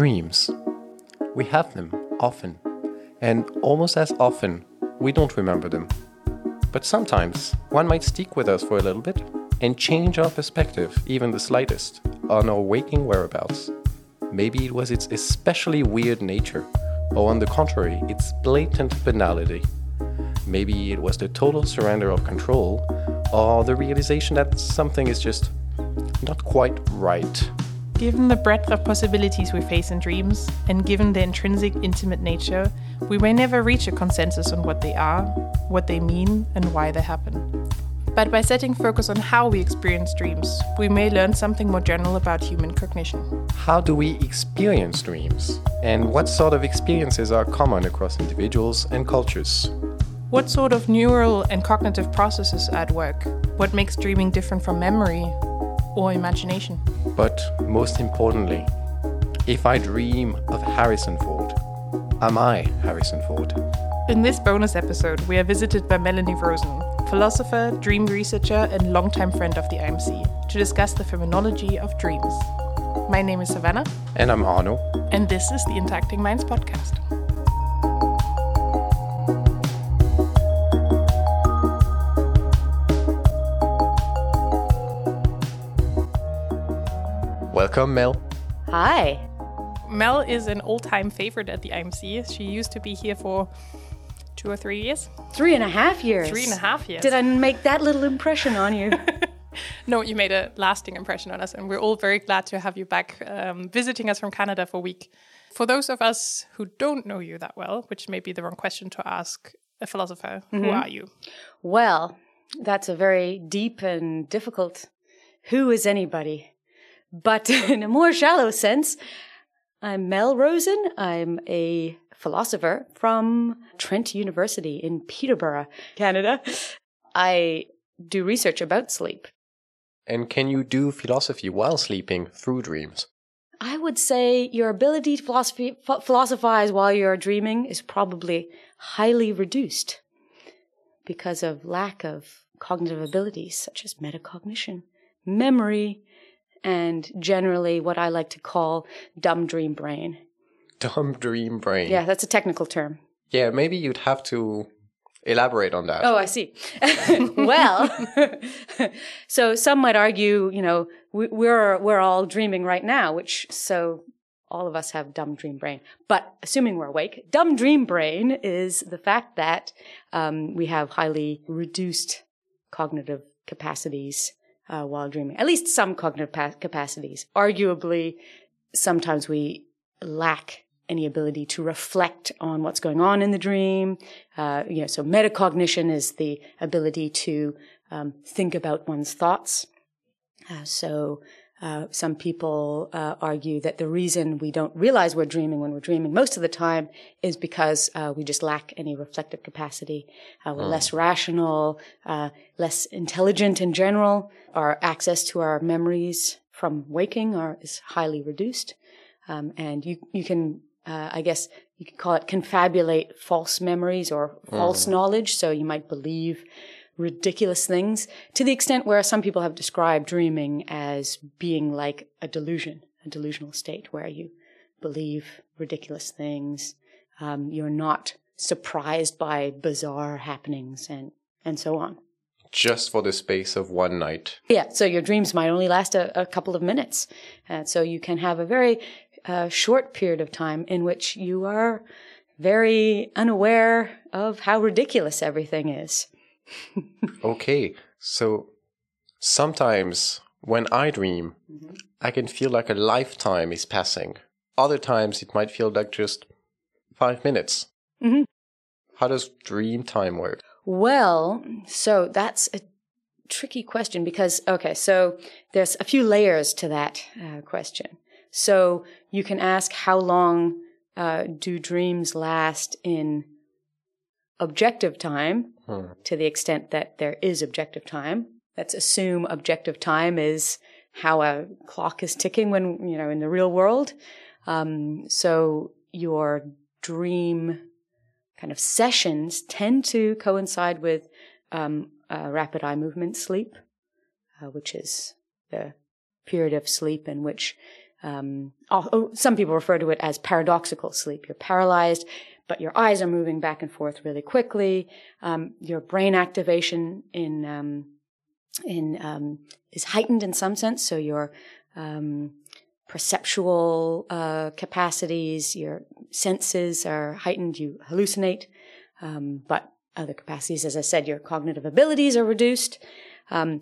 Dreams. We have them often, and almost as often, we don't remember them. But sometimes one might stick with us for a little bit and change our perspective, even the slightest, on our waking whereabouts. Maybe it was its especially weird nature, or on the contrary, its blatant banality. Maybe it was the total surrender of control, or the realization that something is just not quite right. Given the breadth of possibilities we face in dreams, and given their intrinsic intimate nature, we may never reach a consensus on what they are, what they mean, and why they happen. But by setting focus on how we experience dreams, we may learn something more general about human cognition. How do we experience dreams? And what sort of experiences are common across individuals and cultures? What sort of neural and cognitive processes are at work? What makes dreaming different from memory or imagination? But most importantly, if I dream of Harrison Ford, am I Harrison Ford? In this bonus episode, we are visited by Melanie Rosen, philosopher, dream researcher, and longtime friend of the IMC, to discuss the phenomenology of dreams. My name is Savannah. And I'm Arno. And this is the Interacting Minds podcast. Welcome, Mel. Hi. Mel is an old time favorite at the IMC. She used to be here for two or three years. Three and a half years. Three and a half years. Did I make that little impression on you? no, you made a lasting impression on us, and we're all very glad to have you back um, visiting us from Canada for a week. For those of us who don't know you that well, which may be the wrong question to ask a philosopher, mm-hmm. who are you? Well, that's a very deep and difficult. Who is anybody? But in a more shallow sense, I'm Mel Rosen. I'm a philosopher from Trent University in Peterborough, Canada. I do research about sleep. And can you do philosophy while sleeping through dreams? I would say your ability to philosophy, philosophize while you're dreaming is probably highly reduced because of lack of cognitive abilities such as metacognition, memory, and generally what I like to call dumb dream brain. Dumb dream brain. Yeah, that's a technical term. Yeah, maybe you'd have to elaborate on that. Oh, I see. well, so some might argue, you know, we, we're we're all dreaming right now, which so all of us have dumb dream brain. But assuming we're awake, dumb dream brain is the fact that um, we have highly reduced cognitive capacities uh, while dreaming, at least some cognitive pa- capacities. Arguably, sometimes we lack any ability to reflect on what's going on in the dream. Uh, you know, so metacognition is the ability to um, think about one's thoughts. Uh, so uh, some people uh, argue that the reason we don't realize we're dreaming when we're dreaming most of the time is because uh, we just lack any reflective capacity. Uh, we're mm. less rational, uh, less intelligent in general. Our access to our memories from waking are is highly reduced, um, and you you can I guess you could call it confabulate false memories or false mm. knowledge. So you might believe ridiculous things to the extent where some people have described dreaming as being like a delusion, a delusional state where you believe ridiculous things. Um, you're not surprised by bizarre happenings and, and so on. Just for the space of one night. Yeah, so your dreams might only last a, a couple of minutes. And so you can have a very uh, short period of time in which you are very unaware of how ridiculous everything is. Okay, so sometimes when I dream, mm-hmm. I can feel like a lifetime is passing. Other times it might feel like just five minutes. Mm-hmm. How does dream time work? Well, so that's a tricky question because, okay, so there's a few layers to that uh, question. So you can ask how long uh, do dreams last in objective time hmm. to the extent that there is objective time. Let's assume objective time is how a clock is ticking when, you know, in the real world. Um, so your dream kind of sessions tend to coincide with um, rapid eye movement sleep, uh, which is the period of sleep in which um, oh, some people refer to it as paradoxical sleep. You're paralyzed, but your eyes are moving back and forth really quickly. Um, your brain activation in um, in um, is heightened in some sense. So your um, perceptual uh, capacities, your senses are heightened. You hallucinate, um, but other capacities, as I said, your cognitive abilities are reduced.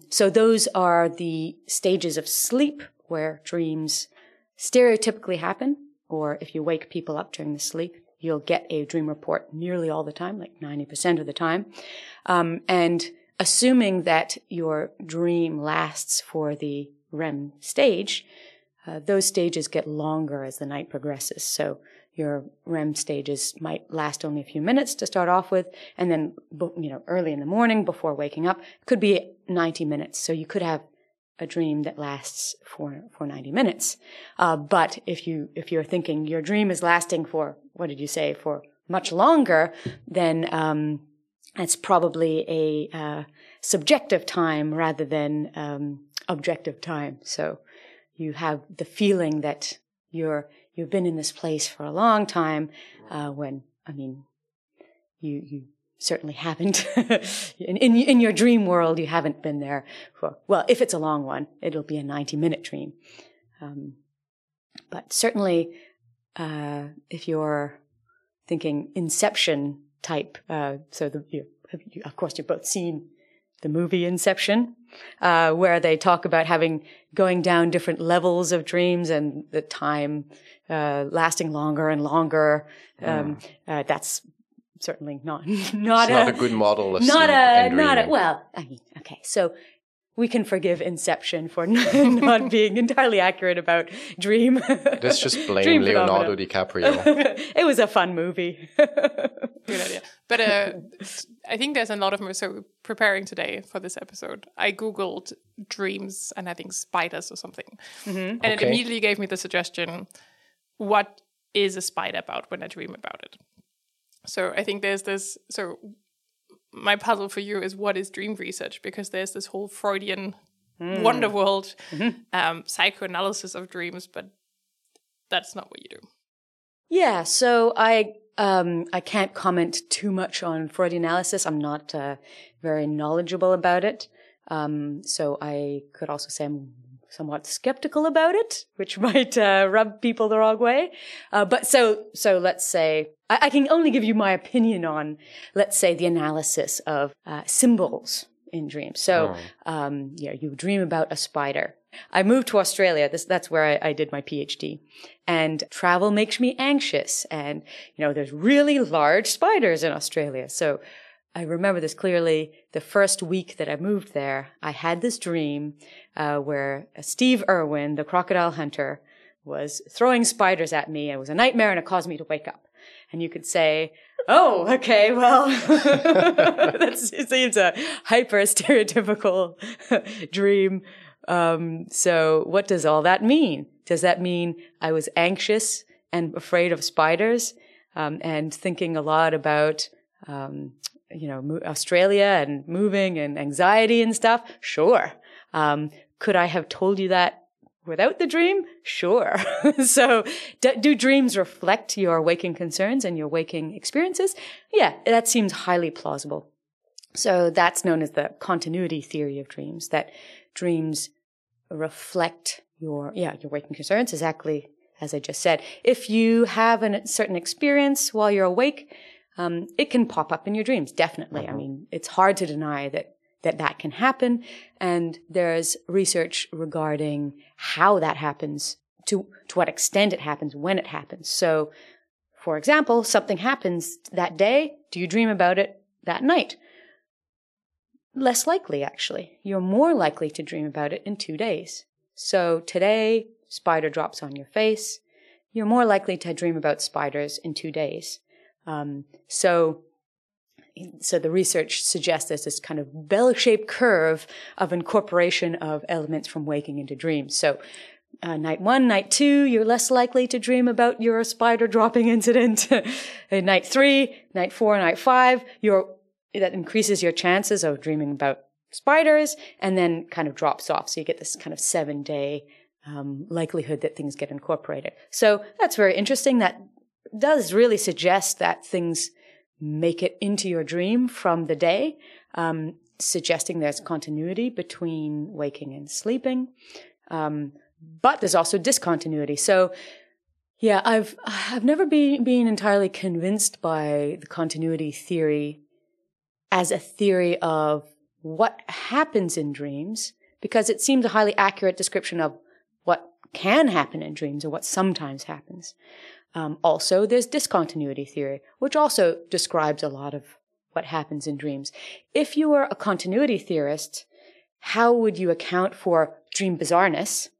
So those are the stages of sleep where dreams stereotypically happen, or if you wake people up during the sleep, you'll get a dream report nearly all the time, like 90% of the time. Um, and assuming that your dream lasts for the REM stage, uh, those stages get longer as the night progresses. So your REM stages might last only a few minutes to start off with, and then you know early in the morning before waking up could be 90 minutes. So you could have a dream that lasts for for 90 minutes. Uh, but if you if you're thinking your dream is lasting for what did you say for much longer, then um, it's probably a uh, subjective time rather than um, objective time. So you have the feeling that you're you've been in this place for a long time. Uh, when I mean, you you certainly haven't in, in, in your dream world. You haven't been there for well. If it's a long one, it'll be a ninety minute dream. Um, but certainly, uh, if you're thinking Inception type, uh, so the you, you, of course you've both seen the movie Inception, uh, where they talk about having going down different levels of dreams and the time uh, lasting longer and longer. Um, mm. uh, that's certainly not not, a, not a good model. Of not a not a well. I mean, okay, so we can forgive Inception for not being entirely accurate about Dream. Let's just blame Leonardo DiCaprio. it was a fun movie. Good idea. But uh, I think there's a lot of so preparing today for this episode. I googled dreams and I think spiders or something, mm-hmm. and okay. it immediately gave me the suggestion: what is a spider about when I dream about it? So I think there's this. So my puzzle for you is what is dream research because there's this whole Freudian mm. wonder world mm-hmm. um, psychoanalysis of dreams, but that's not what you do. Yeah, so I um, I can't comment too much on Freudian analysis. I'm not uh, very knowledgeable about it. Um, so I could also say I'm somewhat skeptical about it, which might uh, rub people the wrong way. Uh, but so, so let's say I, I, can only give you my opinion on, let's say, the analysis of uh, symbols in dreams. So, oh. um, yeah, you dream about a spider. I moved to Australia. This, that's where I, I, did my PhD. And travel makes me anxious. And, you know, there's really large spiders in Australia. So I remember this clearly. The first week that I moved there, I had this dream uh, where Steve Irwin, the crocodile hunter, was throwing spiders at me. It was a nightmare and it caused me to wake up. And you could say, Oh, okay. Well, that's, it seems a hyper stereotypical dream. Um, so what does all that mean? Does that mean I was anxious and afraid of spiders, um, and thinking a lot about, um, you know, Australia and moving and anxiety and stuff? Sure. Um, could I have told you that without the dream? Sure. so do, do, dreams reflect your waking concerns and your waking experiences? Yeah, that seems highly plausible. So that's known as the continuity theory of dreams, that dreams reflect your, yeah, your waking concerns exactly as I just said. If you have a certain experience while you're awake, um, it can pop up in your dreams, definitely. I mean, it's hard to deny that that that can happen. And there's research regarding how that happens, to, to what extent it happens, when it happens. So, for example, something happens that day. Do you dream about it that night? Less likely, actually. You're more likely to dream about it in two days. So today, spider drops on your face. You're more likely to dream about spiders in two days. Um, so so the research suggests there's this kind of bell-shaped curve of incorporation of elements from waking into dreams. So uh, night one, night two, you're less likely to dream about your spider dropping incident. night three, night four, night five, that increases your chances of dreaming about spiders and then kind of drops off. So you get this kind of seven day um, likelihood that things get incorporated. So that's very interesting. That does really suggest that things make it into your dream from the day, um, suggesting there's continuity between waking and sleeping. Um, but there's also discontinuity. So, yeah, I've I've never been been entirely convinced by the continuity theory as a theory of what happens in dreams because it seems a highly accurate description of what can happen in dreams or what sometimes happens. Um, also, there's discontinuity theory, which also describes a lot of what happens in dreams. If you were a continuity theorist, how would you account for dream bizarreness?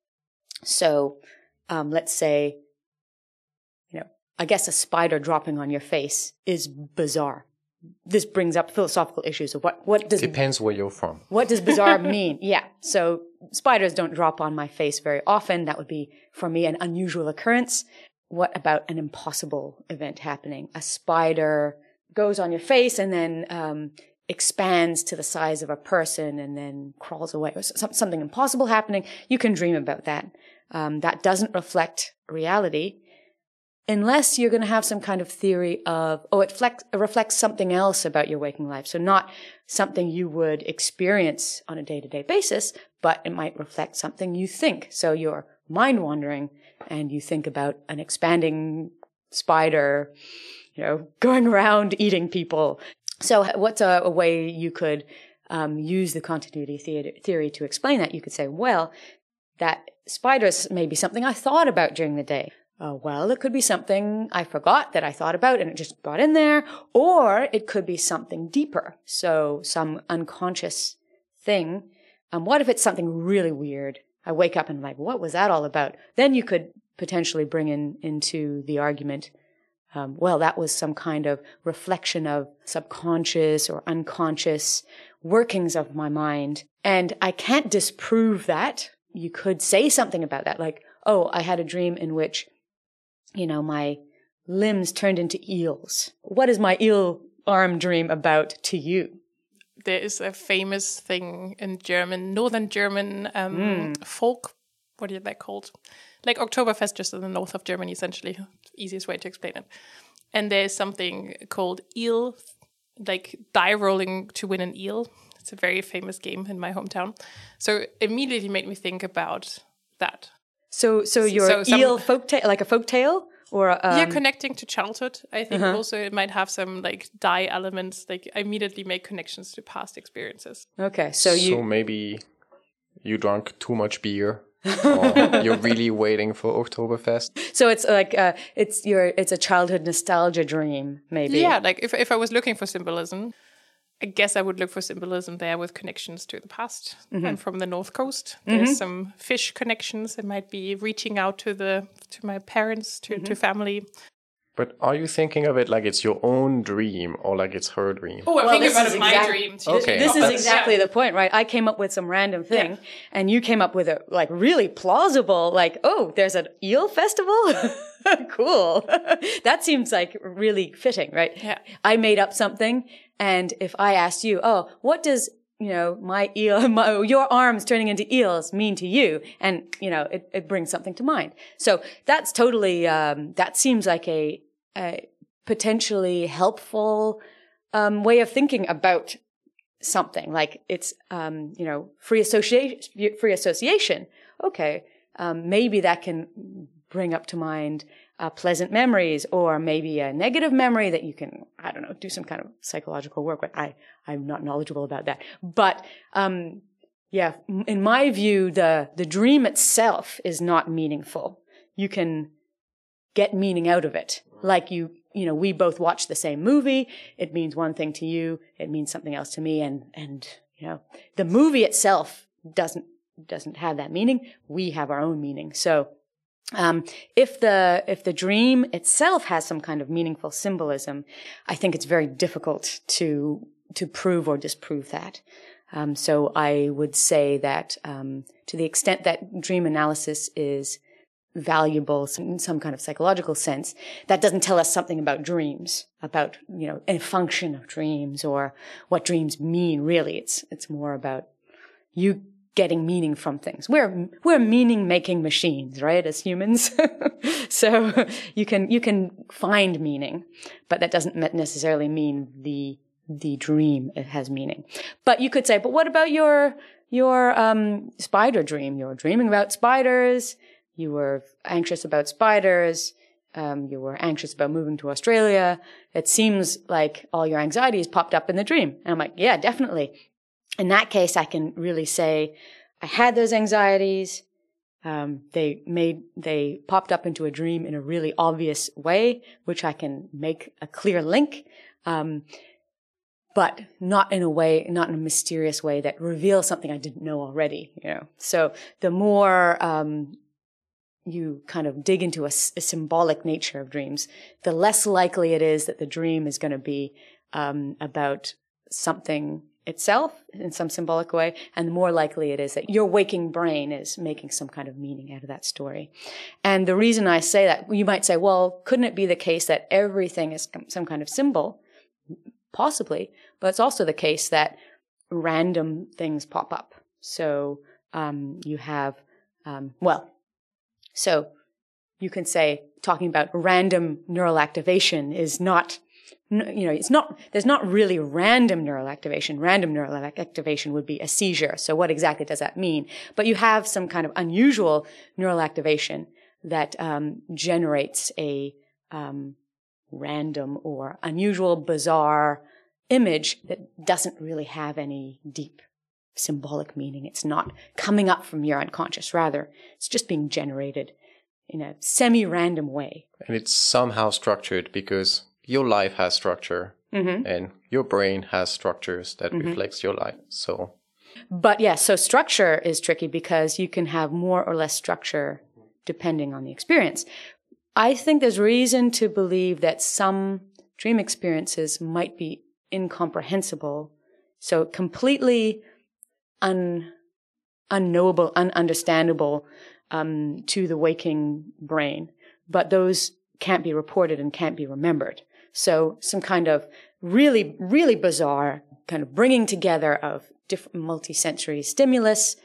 So, um, let's say, you know, I guess a spider dropping on your face is bizarre. This brings up philosophical issues of what, what does Depends where you're from. what does bizarre mean? Yeah. So spiders don't drop on my face very often. That would be for me an unusual occurrence. What about an impossible event happening? A spider goes on your face and then um, expands to the size of a person and then crawls away. Or some- something impossible happening. You can dream about that. Um, that doesn't reflect reality unless you're going to have some kind of theory of, oh, it flex, it reflects something else about your waking life. So not something you would experience on a day to day basis, but it might reflect something you think. So you're mind wandering and you think about an expanding spider, you know, going around eating people. So what's a, a way you could um, use the continuity theory, to explain that? You could say, well, that spiders may be something I thought about during the day. Uh, well, it could be something I forgot that I thought about and it just got in there, or it could be something deeper. So some unconscious thing. Um, what if it's something really weird? I wake up and I'm like, what was that all about? Then you could potentially bring in into the argument. Um, well, that was some kind of reflection of subconscious or unconscious workings of my mind. And I can't disprove that. You could say something about that, like, oh, I had a dream in which you know, my limbs turned into eels. What is my eel arm dream about to you? There is a famous thing in German, Northern German um, folk. are they called? Like Oktoberfest, just in the north of Germany, essentially. Easiest way to explain it. And there is something called eel, like die rolling to win an eel. It's a very famous game in my hometown. So immediately made me think about that. So, so your so some- eel folk tale, like a folk tale, or um, yeah, connecting to childhood. I think also it might have some like die elements. Like I immediately make connections to past experiences. okay. So So, you, maybe you drank too much beer. or you're really waiting for Oktoberfest. so it's like uh, it's your, it's a childhood nostalgia dream, maybe. Yeah, like if if I was looking for symbolism, I guess I would look for symbolism there with connections to the past. I'm mm-hmm. from the north coast. There's mm-hmm. some fish connections. It might be reaching out to the to my parents, to to mm-hmm. family. But are you thinking of it like it's your own dream or like it's her dream? Oh, I Well, think this about is it my exact- dream. too. Okay. This is That's- exactly the point, right? I came up with some random thing, and you came up with a like really plausible, like, oh, there's an eel festival. cool. that seems like really fitting, right? Yeah. I made up something, and if I asked you, oh, what does you know my eel, my, your arms turning into eels mean to you? And you know, it, it brings something to mind. So that's totally. Um, that seems like a, a potentially helpful um, way of thinking about something. Like it's um, you know free association free association. Okay um, maybe that can bring up to mind uh, pleasant memories or maybe a negative memory that you can i don't know do some kind of psychological work with. I i'm not knowledgeable about that. But um, yeah in my view the the dream itself is not meaningful. You can get meaning out of it. Like you, you know, we both watch the same movie. It means one thing to you. It means something else to me. And, and, you know, the movie itself doesn't, doesn't have that meaning. We have our own meaning. So, um, if the, if the dream itself has some kind of meaningful symbolism, I think it's very difficult to, to prove or disprove that. Um, so I would say that, um, to the extent that dream analysis is, valuable in some kind of psychological sense that doesn't tell us something about dreams about you know a function of dreams or what dreams mean really it's it's more about you getting meaning from things. We're we're meaning making machines, right? As humans, so you can you can find meaning, but that doesn't necessarily mean the the dream has meaning. But you could say, but what about your your um, spider dream? You're dreaming about spiders. You were anxious about spiders. Um, you were anxious about moving to Australia. It seems like all your anxieties popped up in the dream. And I'm like, yeah, definitely. In that case, I can really say I had those anxieties. Um, they made, they popped up into a dream in a really obvious way, which I can make a clear link. Um, but not in a way, not in a mysterious way that reveals something I didn't know already, you know. So the more, um, you kind of dig into a, a, symbolic nature of dreams, the less likely it is that the dream is going to be um, about something itself in some symbolic way, and the more likely it is that your waking brain is making some kind of meaning out of that story. And the reason I say that, you might say, well, couldn't it be the case that everything is some kind of symbol? Possibly, but it's also the case that random things pop up. So um, you have, um, well, so you can say talking about random neural activation is not, you know, it's not, there's not really random neural activation. Random neural activation would be a seizure. So what exactly does that mean? But you have some kind of unusual neural activation that um, generates a um, random or unusual, bizarre image that doesn't really have any deep symbolic meaning. It's not coming up from your unconscious. Rather, it's just being generated in a semi random way. And it's somehow structured because your life has structure mm-hmm. and your brain has structures that mm-hmm. reflects your life. So, but yeah, so structure is tricky because you can have more or less structure depending on the experience. I think there's reason to believe that some dream experiences might be incomprehensible. So completely un, unknowable, ununderstandable um, to the waking brain, but those can't be reported and can't be remembered. So some kind of really, really bizarre kind of bringing together of different multisensory stimulus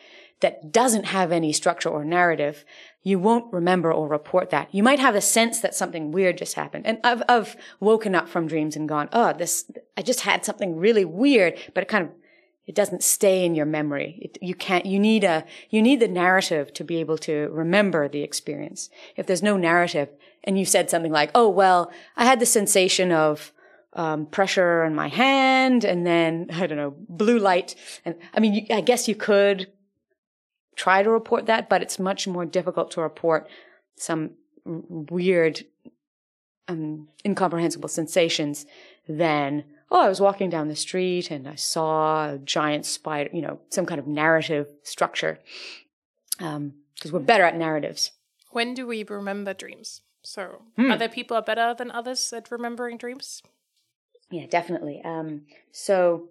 that doesn't have any structure or narrative, you won't remember or report that. You might have a sense that something weird just happened. And I've, I've woken up from dreams and gone, oh, this, I just had something really weird, but it kind of it doesn't stay in your memory. It, you can't, you need a, you need the narrative to be able to remember the experience. If there's no narrative and you said something like, oh, well, I had the sensation of, um, pressure on my hand and then, I don't know, blue light. And I mean, you, I guess you could try to report that, but it's much more difficult to report some weird, um, incomprehensible sensations than, oh, I was walking down the street and I saw a giant spider, you know, some kind of narrative structure. Because um, we're better at narratives. When do we remember dreams? So, hmm. other people are better than others at remembering dreams? Yeah, definitely. Um, so,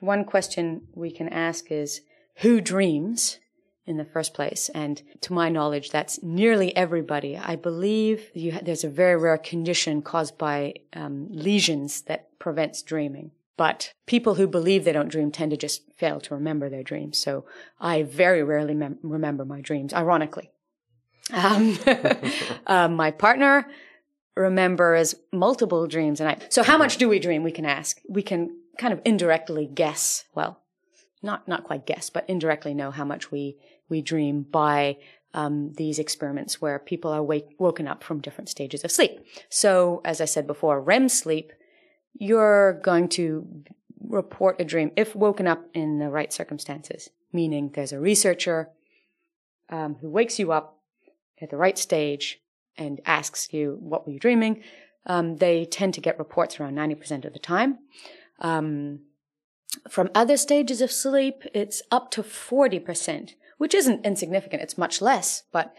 one question we can ask is who dreams? In the first place. And to my knowledge, that's nearly everybody. I believe ha- there's a very rare condition caused by um, lesions that prevents dreaming. But people who believe they don't dream tend to just fail to remember their dreams. So I very rarely mem- remember my dreams, ironically. Um, uh, my partner remembers multiple dreams and I, so how much do we dream? We can ask. We can kind of indirectly guess. Well, not, not quite guess, but indirectly know how much we we dream by um, these experiments where people are wake, woken up from different stages of sleep. So, as I said before, REM sleep, you're going to report a dream if woken up in the right circumstances, meaning there's a researcher um, who wakes you up at the right stage and asks you, What were you dreaming? Um, they tend to get reports around 90% of the time. Um, from other stages of sleep, it's up to 40% which isn't insignificant. It's much less, but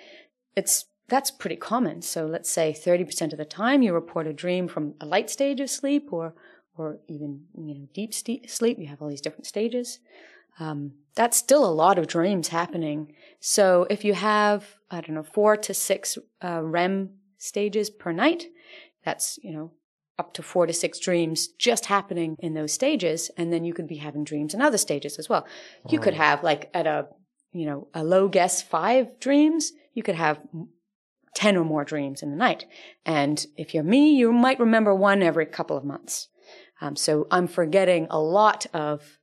it's that's pretty common. So let's say 30% of the time you report a dream from a light stage of sleep or or even you know deep st- sleep. You have all these different stages. Um, that's still a lot of dreams happening. So if you have I don't know four to six uh, REM stages per night, that's you know up to four to six dreams just happening in those stages. And then you could be having dreams in other stages as well. You could have like at a you know, a low guess five dreams, you could have 10 or more dreams in the night. And if you're me, you might remember one every couple of months. Um, so I'm forgetting a lot of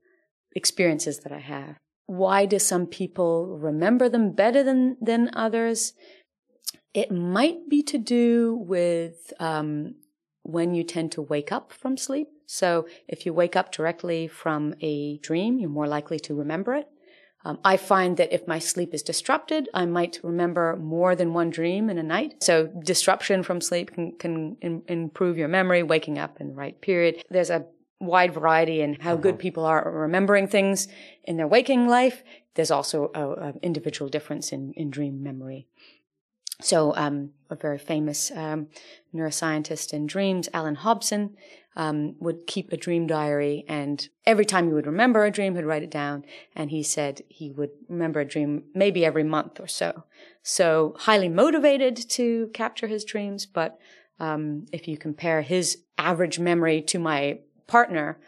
experiences that I have. Why do some people remember them better than, than others? It might be to do with um, when you tend to wake up from sleep. So if you wake up directly from a dream, you're more likely to remember it. Um, I find that if my sleep is disrupted, I might remember more than one dream in a night. So disruption from sleep can, can in, improve your memory, waking up in the right period. There's a wide variety in how uh-huh. good people are remembering things in their waking life. There's also an individual difference in, in dream memory. So, um, a very famous um, neuroscientist in dreams, Allan Hobson, um, would keep a dream diary, and every time he would remember a dream, he'd write it down. And he said he would remember a dream maybe every month or so. So, highly motivated to capture his dreams. But um, if you compare his average memory to my partner,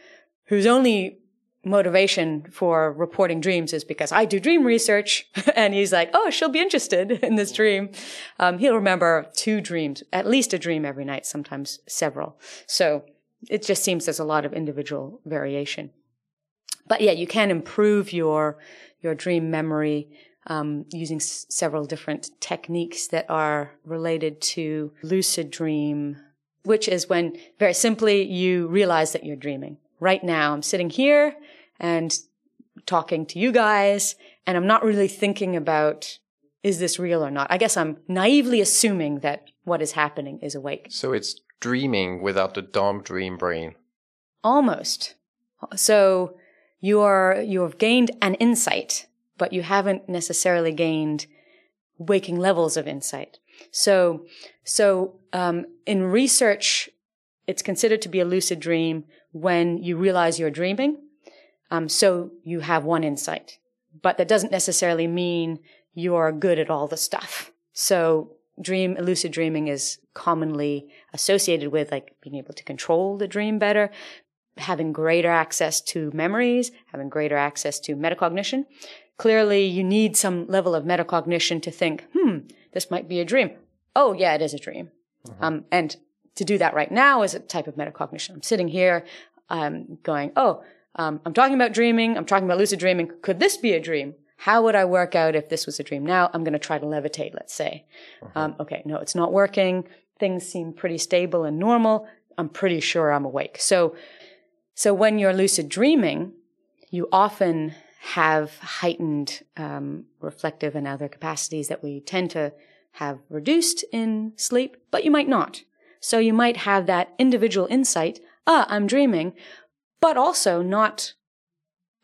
whose only motivation for reporting dreams is because I do dream research. and he's like, oh, she'll be interested in this dream. Um, he'll remember two dreams, at least a dream every night, sometimes several. So it just seems there's a lot of individual variation. But yeah, you can improve your, your dream memory um, using s- several different techniques that are related to lucid dream, which is when very simply you realize that you're dreaming. Right now, I'm sitting here and talking to you guys, and I'm not really thinking about is this real or not. I guess I'm naively assuming that what is happening is awake. So it's dreaming without the dumb dream brain. Almost. So you are you have gained an insight, but you haven't necessarily gained waking levels of insight. So so um, in research, it's considered to be a lucid dream when you realize you're dreaming um, so you have one insight, but that doesn't necessarily mean you're good at all the stuff. So dream, lucid dreaming is commonly associated with like being able to control the dream better, having greater access to memories, having greater access to metacognition. Clearly, you need some level of metacognition to think, hmm, this might be a dream. Oh, yeah, it is a dream. Mm-hmm. Um, and to do that right now is a type of metacognition. I'm sitting here, um, going, oh, um, I'm talking about dreaming. I'm talking about lucid dreaming. Could this be a dream? How would I work out if this was a dream? Now I'm going to try to levitate, let's say. Uh-huh. Um, okay, no, it's not working. Things seem pretty stable and normal. I'm pretty sure I'm awake. So, so when you're lucid dreaming, you often have heightened um, reflective and other capacities that we tend to have reduced in sleep, but you might not. So you might have that individual insight. Ah, I'm dreaming, but also not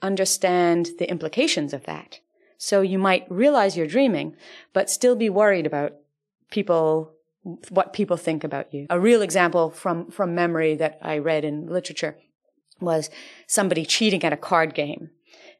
understand the implications of that. So you might realize you're dreaming, but still be worried about people, what people think about you. A real example from, from memory that I read in literature was somebody cheating at a card game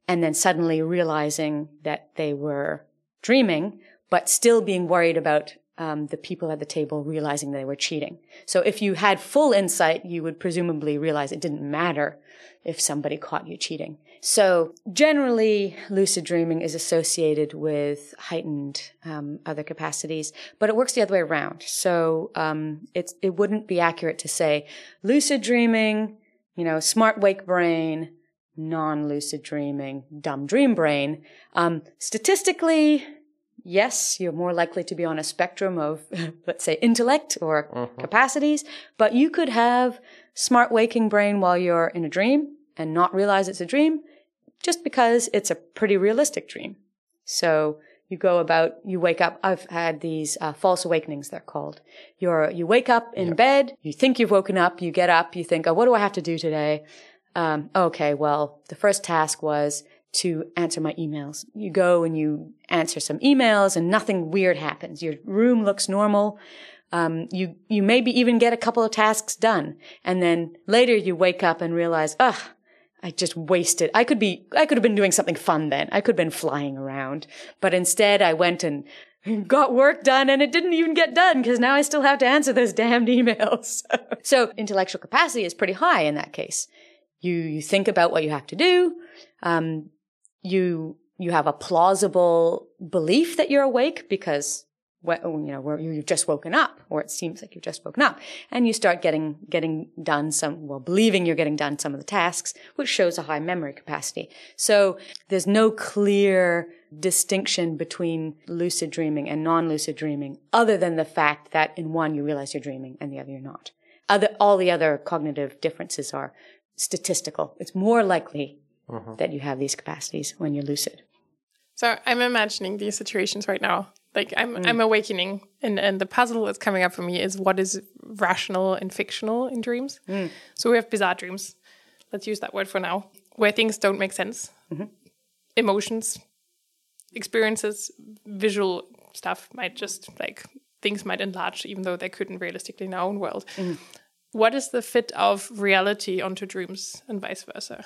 and then suddenly realizing that they were dreaming, but still being worried about um, the people at the table realizing they were cheating. So if you had full insight, you would presumably realize it didn't matter if somebody caught you cheating. So generally, lucid dreaming is associated with heightened um, other capacities, but it works the other way around. So um, it's it wouldn't be accurate to say lucid dreaming, you know, smart wake brain, non-lucid dreaming, dumb dream brain. Um, statistically, yes, you're more likely to be on a spectrum of, let's say, intellect or mm-hmm. capacities, but you could have smart waking brain while you're in a dream and not realize it's a dream just because it's a pretty realistic dream. So you go about, you wake up. I've had these uh, false awakenings, they're called. You're, you wake up in yep. bed, you think you've woken up, you get up, you think, oh, what do I have to do today? Um, okay, well, the first task was to answer my emails. You go and you answer some emails and nothing weird happens. Your room looks normal. Um, you, you maybe even get a couple of tasks done. And then later you wake up and realize, ugh, I just wasted. I could be, I could have been doing something fun then. I could have been flying around. But instead I went and got work done and it didn't even get done because now I still have to answer those damned emails. so intellectual capacity is pretty high in that case. You, you think about what you have to do. Um, you you have a plausible belief that you're awake because you know, where you've just woken up, or it seems like you've just woken up, and you start getting getting done some, well, believing you're getting done some of the tasks, which shows a high memory capacity. So there's no clear distinction between lucid dreaming and non-lucid dreaming, other than the fact that in one you realize you're dreaming and the other you're not. Other, all the other cognitive differences are statistical. It's more likely uh-huh. that you have these capacities when you're lucid. So I'm imagining these situations right now like I'm mm. I'm awakening and and the puzzle that's coming up for me is what is rational and fictional in dreams. Mm. So we have bizarre dreams. Let's use that word for now, where things don't make sense. Mm-hmm. Emotions, experiences, visual stuff might just like things might enlarge even though they couldn't realistically in our own world. Mm. What is the fit of reality onto dreams and vice versa?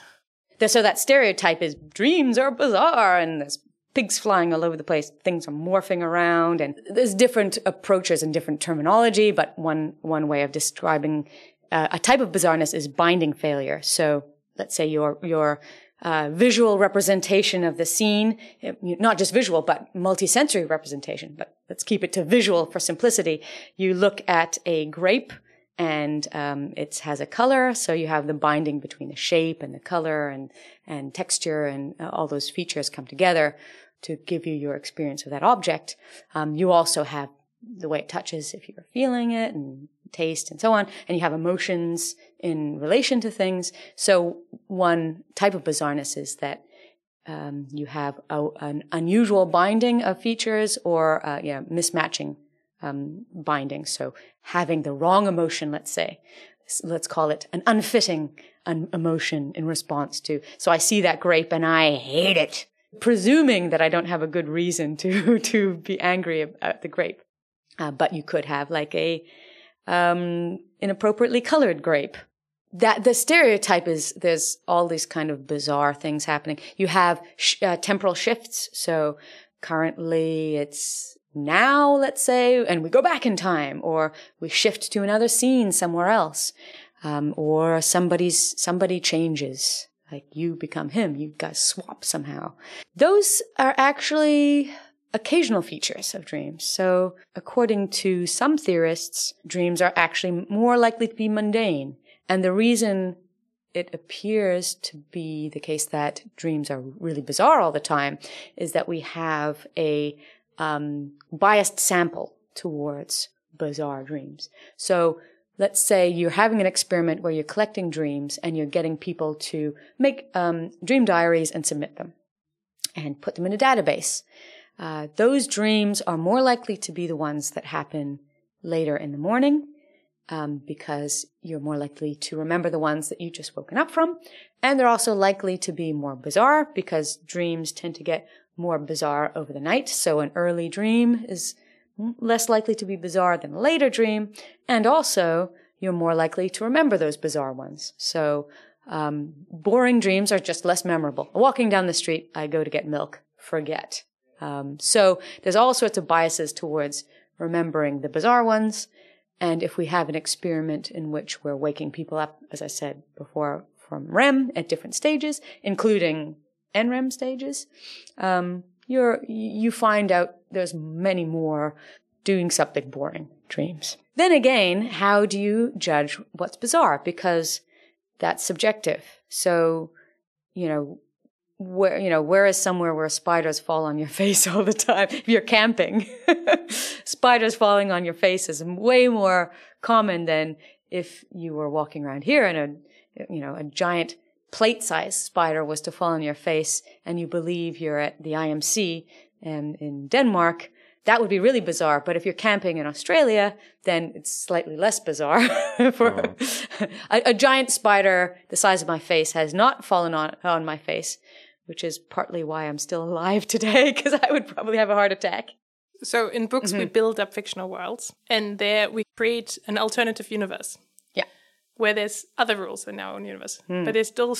So that stereotype is dreams are bizarre and there's pigs flying all over the place. Things are morphing around and there's different approaches and different terminology, but one, one way of describing uh, a type of bizarreness is binding failure. So let's say your, your, uh, visual representation of the scene, not just visual, but multisensory representation. But let's keep it to visual for simplicity. You look at a grape and um, it has a color, so you have the binding between the shape and the color and and texture and uh, all those features come together to give you your experience of that object. Um, you also have the way it touches if you're feeling it and taste and so on. And you have emotions in relation to things. So one type of bizarreness is that um, you have a, an unusual binding of features or uh, yeah, mismatching um, binding. So having the wrong emotion, let's say, let's call it an unfitting an emotion in response to. So I see that grape and I hate it presuming that I don't have a good reason to to be angry at the grape. Uh, but you could have like a um, inappropriately colored grape. That the stereotype is there's all these kind of bizarre things happening. You have sh- uh, temporal shifts. So currently it's now, let's say, and we go back in time, or we shift to another scene somewhere else, um, or somebody's somebody changes like you become him, you guys swap somehow. Those are actually occasional features of dreams. So according to some theorists, dreams are actually more likely to be mundane. And the reason it appears to be the case that dreams are really bizarre all the time is that we have a um, biased sample towards bizarre dreams. So let's say you're having an experiment where you're collecting dreams and you're getting people to make um, dream diaries and submit them and put them in a database. Uh, those dreams are more likely to be the ones that happen later in the morning um, because you're more likely to remember the ones that you just woken up from. And they're also likely to be more bizarre because dreams tend to get more bizarre over the night. So an early dream is less likely to be bizarre than a later dream, and also you're more likely to remember those bizarre ones. So, um, boring dreams are just less memorable. Walking down the street, I go to get milk, forget. Um, so there's all sorts of biases towards remembering the bizarre ones. And if we have an experiment in which we're waking people up, as I said before, from REM at different stages, including NREM stages, um, you're, you find out there's many more doing something boring dreams. Then again, how do you judge what's bizarre? Because that's subjective. So, you know, where, you know, where is somewhere where spiders fall on your face all the time? If you're camping, spiders falling on your face is way more common than if you were walking around here and a, you know, a giant plate sized spider was to fall on your face and you believe you're at the IMC and in Denmark, that would be really bizarre. But if you're camping in Australia, then it's slightly less bizarre. For oh. a, a, giant spider the size of my face has not fallen on, on my face, which is partly why I'm still alive today, because I would probably have a heart attack. So in books, mm-hmm. we build up fictional worlds, and there we create an alternative universe where there's other rules in our own universe, mm. but they're still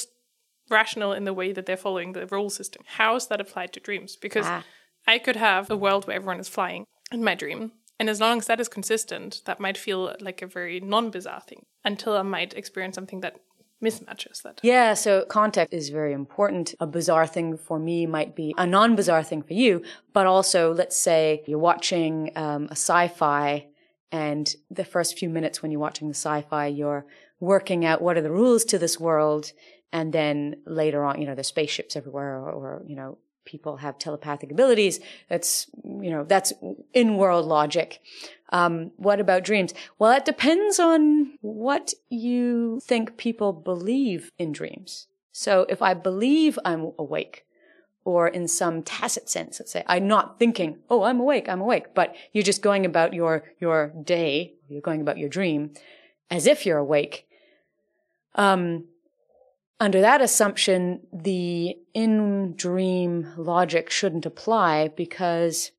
rational in the way that they're following the rule system. How is that applied to dreams? Because ah. I could have a world where everyone is flying in my dream. And as long as that is consistent, that might feel like a very non bizarre thing until I might experience something that mismatches that. Yeah, so context is very important. A bizarre thing for me might be a non bizarre thing for you, but also, let's say you're watching um, a sci fi, and the first few minutes when you're watching the sci fi, you're working out what are the rules to this world. And then later on, you know, there's spaceships everywhere, or, or you know, people have telepathic abilities. That's, you know, that's in world logic. Um, what about dreams? Well, it depends on what you think people believe in dreams. So if I believe I'm awake, or in some tacit sense, let's say, I'm not thinking, oh, I'm awake, I'm awake, but you're just going about your, your day, you're going about your dream as if you're awake. Um, under that assumption, the in dream logic shouldn't apply because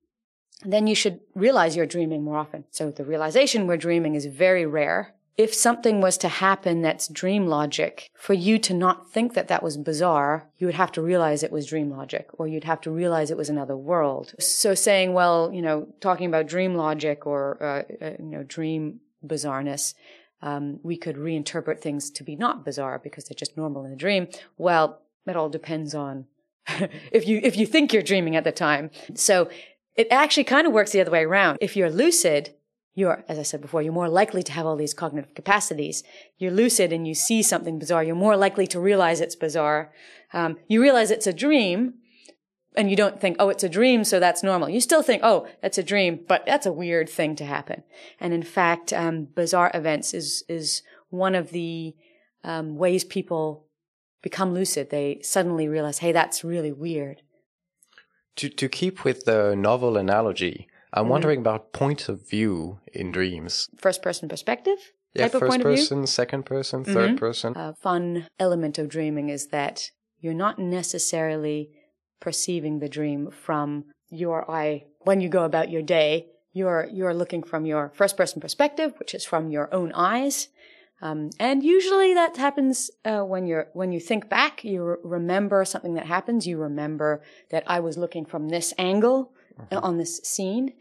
then you should realize you're dreaming more often. So the realization we're dreaming is very rare. If something was to happen that's dream logic, for you to not think that that was bizarre, you would have to realize it was dream logic, or you'd have to realize it was another world. So saying, well, you know, talking about dream logic or, uh, uh, you know, dream bizarreness, um, we could reinterpret things to be not bizarre because they're just normal in a dream. Well, it all depends on if you if you think you're dreaming at the time. So it actually kind of works the other way around. If you're lucid, you're, as I said before, you're more likely to have all these cognitive capacities. You're lucid and you see something bizarre. You're more likely to realize it's bizarre. Um, you realize it's a dream and you don't think, oh, it's a dream, so that's normal. You still think, oh, that's a dream, but that's a weird thing to happen. And in fact, um, bizarre events is, is one of the um, ways people become lucid. They suddenly realize, hey, that's really weird. To, to keep with the novel analogy, I'm mm-hmm. wondering about point of view in dreams. First person perspective? Yeah, first person, second person, 3rd mm-hmm. person. A fun element of dreaming is that you're not necessarily perceiving the dream from your eye when you go about your day. You're, you're looking from your first person perspective, which is from your own eyes. Um, and usually that happens uh, when you're when you think back. You re- remember something that happens. You remember that I was looking from this angle mm-hmm. on this scene.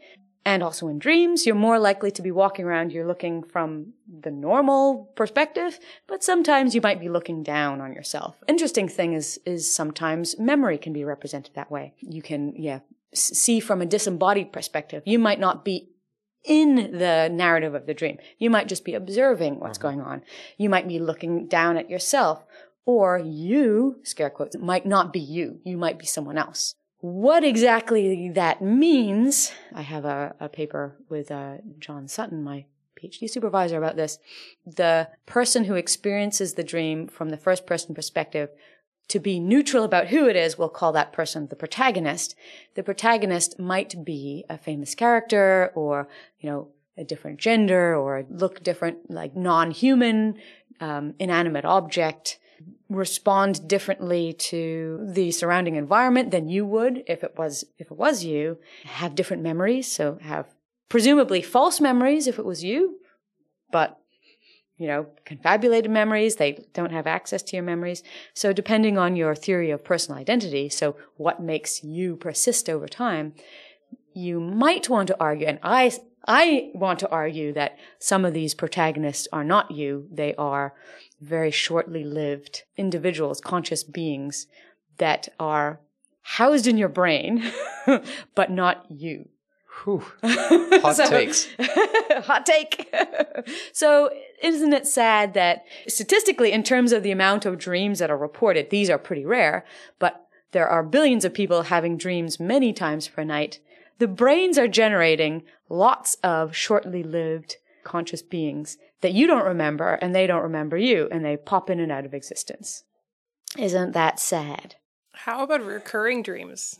And also in dreams, you're more likely to be walking around. You're looking from the normal perspective, but sometimes you might be looking down on yourself. Interesting thing is is sometimes memory can be represented that way. You can yeah see from a disembodied perspective. You might not be in the narrative of the dream. You might just be observing what's mm-hmm. going on. You might be looking down at yourself or you, scare quotes, might not be you. You might be someone else. What exactly that means, I have a, a paper with uh, John Sutton, my PhD supervisor, about this. The person who experiences the dream from the first person perspective to be neutral about who it is, we'll call that person the protagonist. The protagonist might be a famous character or, you know, a different gender or look different, like non-human, um, inanimate object, respond differently to the surrounding environment than you would if it was, if it was you, have different memories. So have presumably false memories if it was you, but you know, confabulated memories. They don't have access to your memories. So depending on your theory of personal identity, so what makes you persist over time, you might want to argue, and I, I want to argue that some of these protagonists are not you. They are very shortly lived individuals, conscious beings that are housed in your brain, but not you. Whew. Hot so, takes. hot take. so, isn't it sad that statistically, in terms of the amount of dreams that are reported, these are pretty rare, but there are billions of people having dreams many times per night. The brains are generating lots of shortly lived conscious beings that you don't remember and they don't remember you and they pop in and out of existence. Isn't that sad? How about recurring dreams?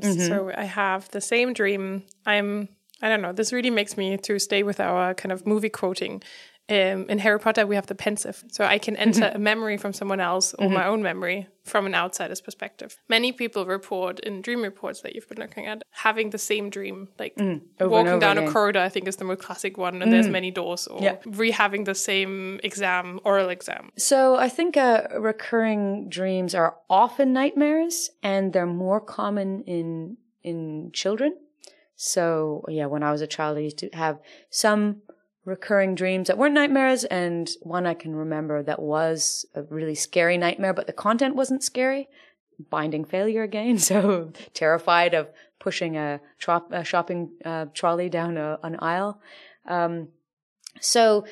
Mm-hmm. So I have the same dream. I'm I don't know. This really makes me to stay with our kind of movie quoting. Um, in Harry Potter, we have the Pensieve, so I can enter mm-hmm. a memory from someone else or mm-hmm. my own memory from an outsider's perspective. Many people report in dream reports that you've been looking at having the same dream, like mm, walking down again. a corridor. I think is the most classic one, and mm. there's many doors, or yeah. re-having the same exam, oral exam. So I think uh, recurring dreams are often nightmares, and they're more common in in children. So yeah, when I was a child, I used to have some recurring dreams that weren't nightmares, and one I can remember that was a really scary nightmare, but the content wasn't scary. Binding failure again, so terrified of pushing a, tro- a shopping uh, trolley down a, an aisle. Um, so,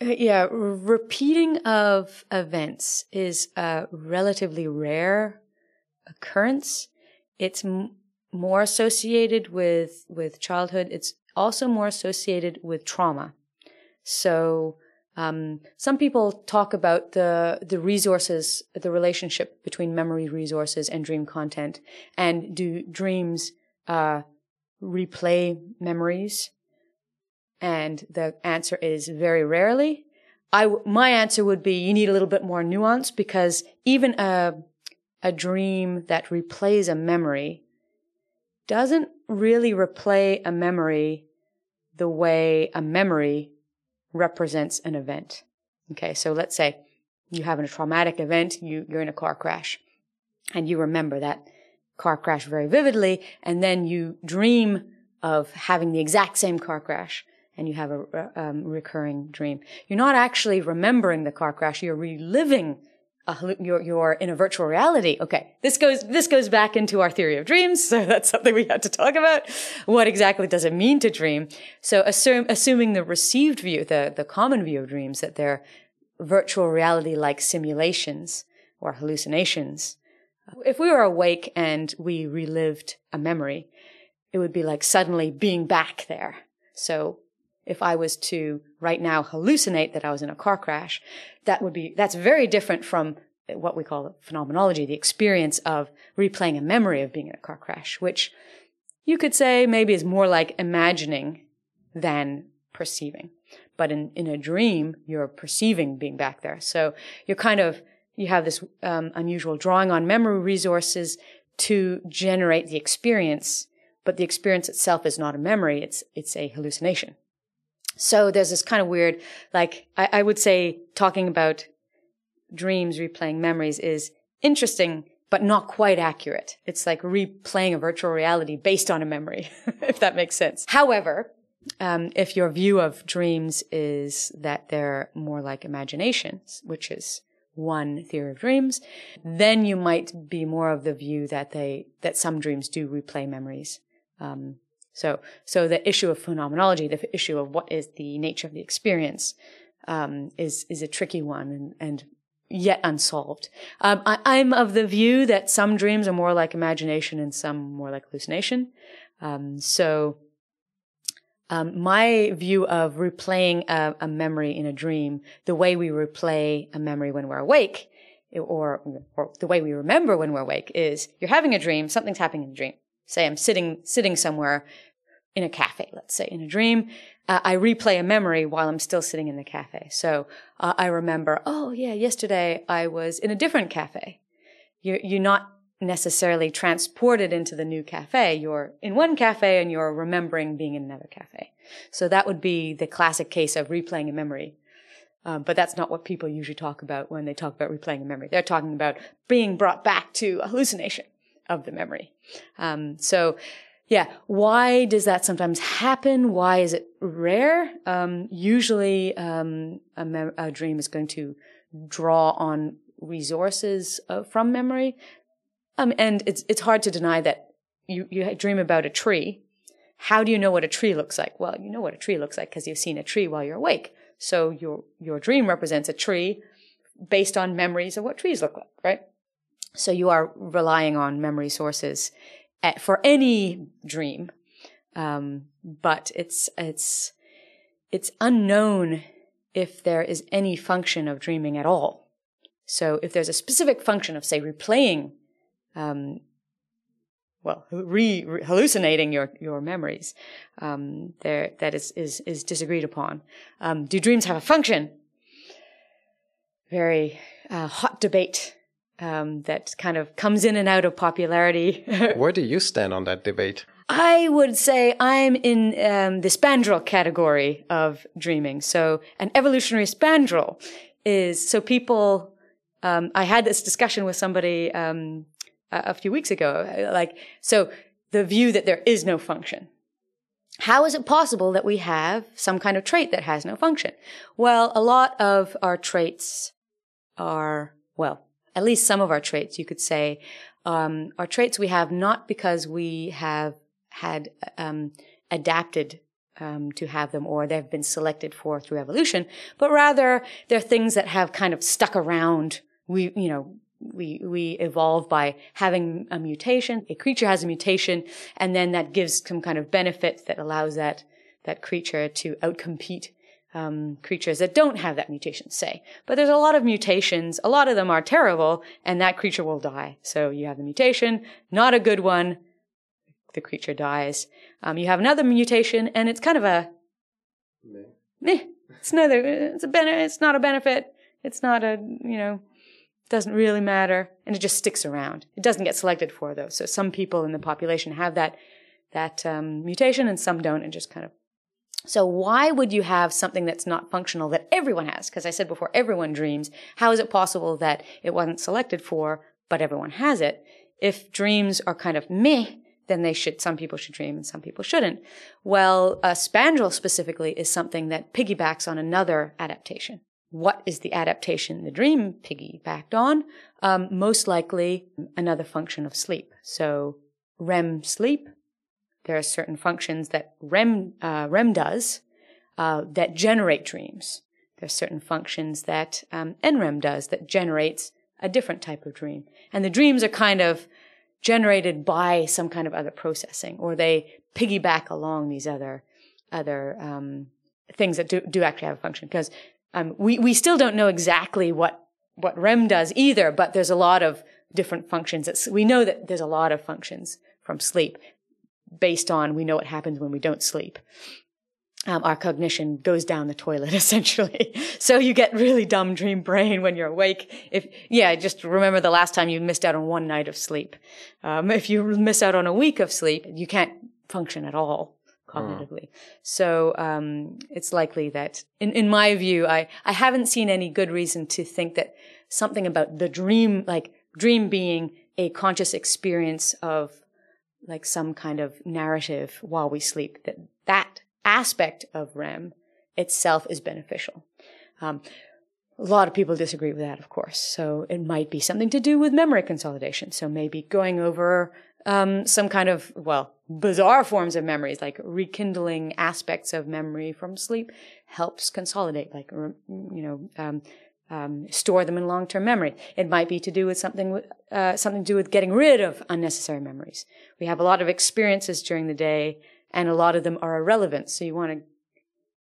uh, yeah, repeating of events is a relatively rare occurrence. It's m- more associated with with childhood. It's also more associated with trauma. So um, some people talk about the the resources, the relationship between memory resources and dream content, and do dreams uh, replay memories? And the answer is very rarely. I my answer would be you need a little bit more nuance because even a a dream that replays a memory doesn't really replay a memory the way a memory represents an event. Okay, so let's say you have a traumatic event, you, you're in a car crash, and you remember that car crash very vividly, and then you dream of having the exact same car crash, and you have a um, recurring dream. You're not actually remembering the car crash, you're reliving a, you're, you're in a virtual reality. Okay. This goes, this goes back into our theory of dreams. So that's something we have to talk about. What exactly does it mean to dream? So assume, assuming the received view, the, the common view of dreams that they're virtual reality like simulations or hallucinations. If we were awake and we relived a memory, it would be like suddenly being back there. So if I was to right now hallucinate that I was in a car crash, that would be, that's very different from what we call phenomenology, the experience of replaying a memory of being in a car crash, which you could say maybe is more like imagining than perceiving. But in, in a dream, you're perceiving being back there. So you're kind of, you have this um, unusual drawing on memory resources to generate the experience, but the experience itself is not a memory, it's, it's a hallucination. So there's this kind of weird, like, I, I would say talking about dreams replaying memories is interesting, but not quite accurate. It's like replaying a virtual reality based on a memory, if that makes sense. However, um, if your view of dreams is that they're more like imaginations, which is one theory of dreams, then you might be more of the view that they that some dreams do replay memories. Um, so, so the issue of phenomenology, the issue of what is the nature of the experience, um, is is a tricky one and, and yet unsolved. Um, I, am of the view that some dreams are more like imagination and some more like hallucination. Um, so, um, my view of replaying a, a, memory in a dream, the way we replay a memory when we're awake, or, or the way we remember when we're awake, is you're having a dream, something's happening in the dream say I'm sitting sitting somewhere in a cafe, let's say in a dream, uh, I replay a memory while I'm still sitting in the cafe. So uh, I remember, oh yeah, yesterday I was in a different cafe. You're, you're not necessarily transported into the new cafe. You're in one cafe and you're remembering being in another cafe. So that would be the classic case of replaying a memory. Um, but that's not what people usually talk about when they talk about replaying a memory. They're talking about being brought back to a hallucination of the memory. Um, so, yeah, why does that sometimes happen? Why is it rare? Um, usually, um, a, a, dream is going to draw on resources uh, from memory, um, and it's it's hard to deny that you you dream about a tree. How do you know what a tree looks like? Well, you know what a tree looks like because you've seen a tree while you're awake. So your your dream represents a tree based on memories of what trees look like, right? So you are relying on memory sources at, for any dream. Um, but it's, it's, it's unknown if there is any function of dreaming at all. So if there's a specific function of, say, replaying, um, well, re, re, hallucinating your, your memories, um, there, that is, is, is disagreed upon. Um, do dreams have a function? Very uh, hot debate um, that kind of comes in and out of popularity. Where do you stand on that debate? I would say I'm in um, the spandrel category of dreaming. So an evolutionary spandrel is so people. Um, I had this discussion with somebody um, a, a few weeks ago. Like so, the view that there is no function. how is it possible that we have some kind of trait that has no function? Well, a lot of our traits are, well, at least some of our traits, you could say, um, are traits we have not because we have had um, adapted um, to have them or they've been selected for through evolution, but rather they're things that have kind of stuck around. We, you know, we, we evolve by having a mutation. A creature has a mutation and then that gives some kind of benefit that allows that, that creature to outcompete um, creatures that don't have that mutation, say. But there's a lot of mutations. A lot of them are terrible, and that creature will die. So you have the mutation, not a good one. The creature dies. Um, you have another mutation, and it's kind of a meh. meh. It's neither. It's a benefit. It's not a benefit. It's not a you know. Doesn't really matter, and it just sticks around. It doesn't get selected for though. So some people in the population have that that um, mutation, and some don't, and just kind of so why would you have something that's not functional that everyone has? Because I said before, everyone dreams. How is it possible that it wasn't selected for, but everyone has it? If dreams are kind of meh, then they should, some people should dream and some people shouldn't. Well, a spandrel specifically is something that piggybacks on another adaptation. What is the adaptation the dream piggybacked on? Um, most likely another function of sleep. So REM sleep there are certain functions that REM, uh, REM does uh, that generate dreams. There are certain functions that um, NREM does that generates a different type of dream. And the dreams are kind of generated by some kind of other processing, or they piggyback along these other other um, things that do, do actually have a function. Because um, we we still don't know exactly what what REM does either, but there's a lot of different functions. It's, we know that there's a lot of functions from sleep based on we know what happens when we don't sleep. Um, our cognition goes down the toilet essentially. so you get really dumb dream brain when you're awake. If, yeah, just remember the last time you missed out on one night of sleep. Um, if you miss out on a week of sleep, you can't function at all cognitively. Mm. So, um, it's likely that in, in my view, I, I haven't seen any good reason to think that something about the dream, like dream being a conscious experience of like some kind of narrative while we sleep that that aspect of REM itself is beneficial. Um, a lot of people disagree with that, of course. So it might be something to do with memory consolidation. So maybe going over um, some kind of well bizarre forms of memories, like rekindling aspects of memory from sleep, helps consolidate. Like you know, um, um, store them in long-term memory. It might be to do with something, uh, something to do with getting rid of unnecessary memories. We have a lot of experiences during the day, and a lot of them are irrelevant. So you want to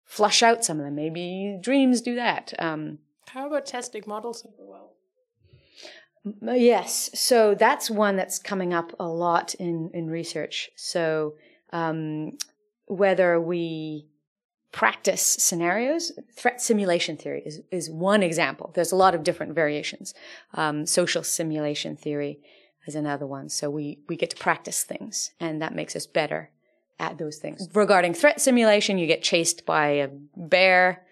flush out some of them. Maybe dreams do that. Um, How about testing models the well? Yes, so that's one that's coming up a lot in in research. So um, whether we practice scenarios, threat simulation theory is, is one example. There's a lot of different variations. Um, social simulation theory is another one. So we, we get to practice things and that makes us better at those things. Regarding threat simulation, you get chased by a bear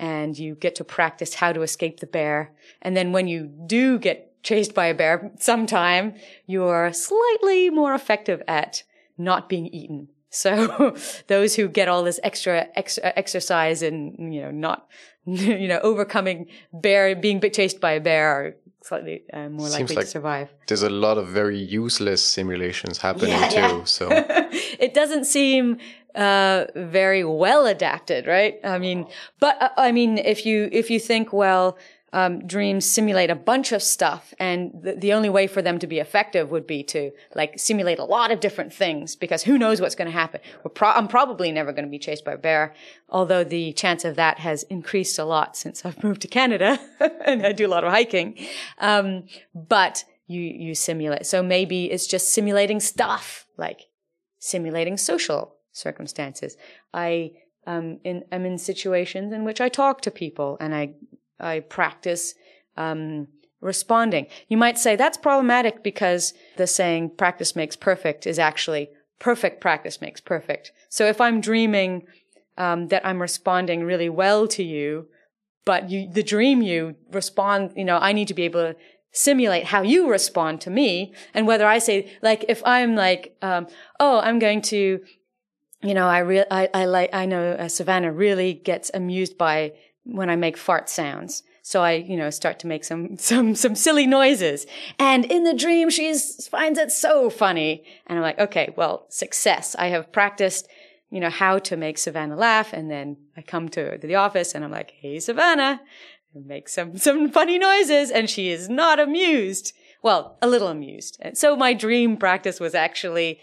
and you get to practice how to escape the bear. And then when you do get chased by a bear sometime, you're slightly more effective at not being eaten so those who get all this extra, extra exercise and, you know, not, you know, overcoming bear, being chased by a bear are slightly uh, more Seems likely like to survive. There's a lot of very useless simulations happening yeah, too. Yeah. So it doesn't seem uh, very well adapted, right? I mean, but uh, I mean, if you if you think, well, um, dreams simulate a bunch of stuff, and the, the, only way for them to be effective would be to like simulate a lot of different things because who knows what's going to happen. Pro- I'm probably never going to be chased by a bear, although the chance of that has increased a lot since I've moved to Canada and I do a lot of hiking. Um, but you you simulate, so maybe it's just simulating stuff like simulating social circumstances. I um, in, I'm in situations in which I talk to people and I I practice um, responding. You might say that's problematic because the saying practice makes perfect is actually perfect practice makes perfect. So if I'm dreaming um, that I'm responding really well to you, but you, the dream you respond, you know, I need to be able to simulate how you respond to me and whether I say, like, if I'm like, um, oh, I'm going to you know, I re- I, I like, I know uh, Savannah really gets amused by when I make fart sounds. So I, you know, start to make some, some, some silly noises. And in the dream, she finds it so funny. And I'm like, okay, well, success. I have practiced, you know, how to make Savannah laugh. And then I come to the office and I'm like, hey, Savannah, make some, some funny noises. And she is not amused. Well, a little amused. And so my dream practice was actually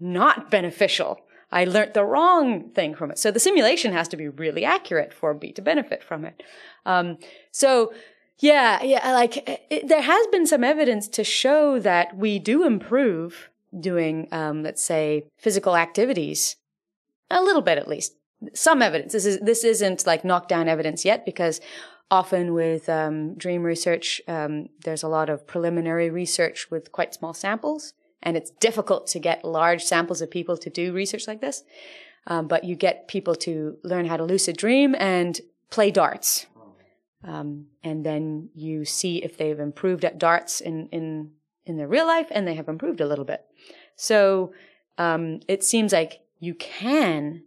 not beneficial. I learned the wrong thing from it. So the simulation has to be really accurate for me to benefit from it. Um, so yeah, yeah, like it, there has been some evidence to show that we do improve doing, um, let's say, physical activities a little bit at least. Some evidence. This is this isn't like knockdown evidence yet because often with um, dream research, um, there's a lot of preliminary research with quite small samples, and it's difficult to get large samples of people to do research like this. Um, but you get people to learn how to lucid dream and play darts um, and then you see if they've improved at darts in, in, in their real life, and they have improved a little bit. So um, it seems like you can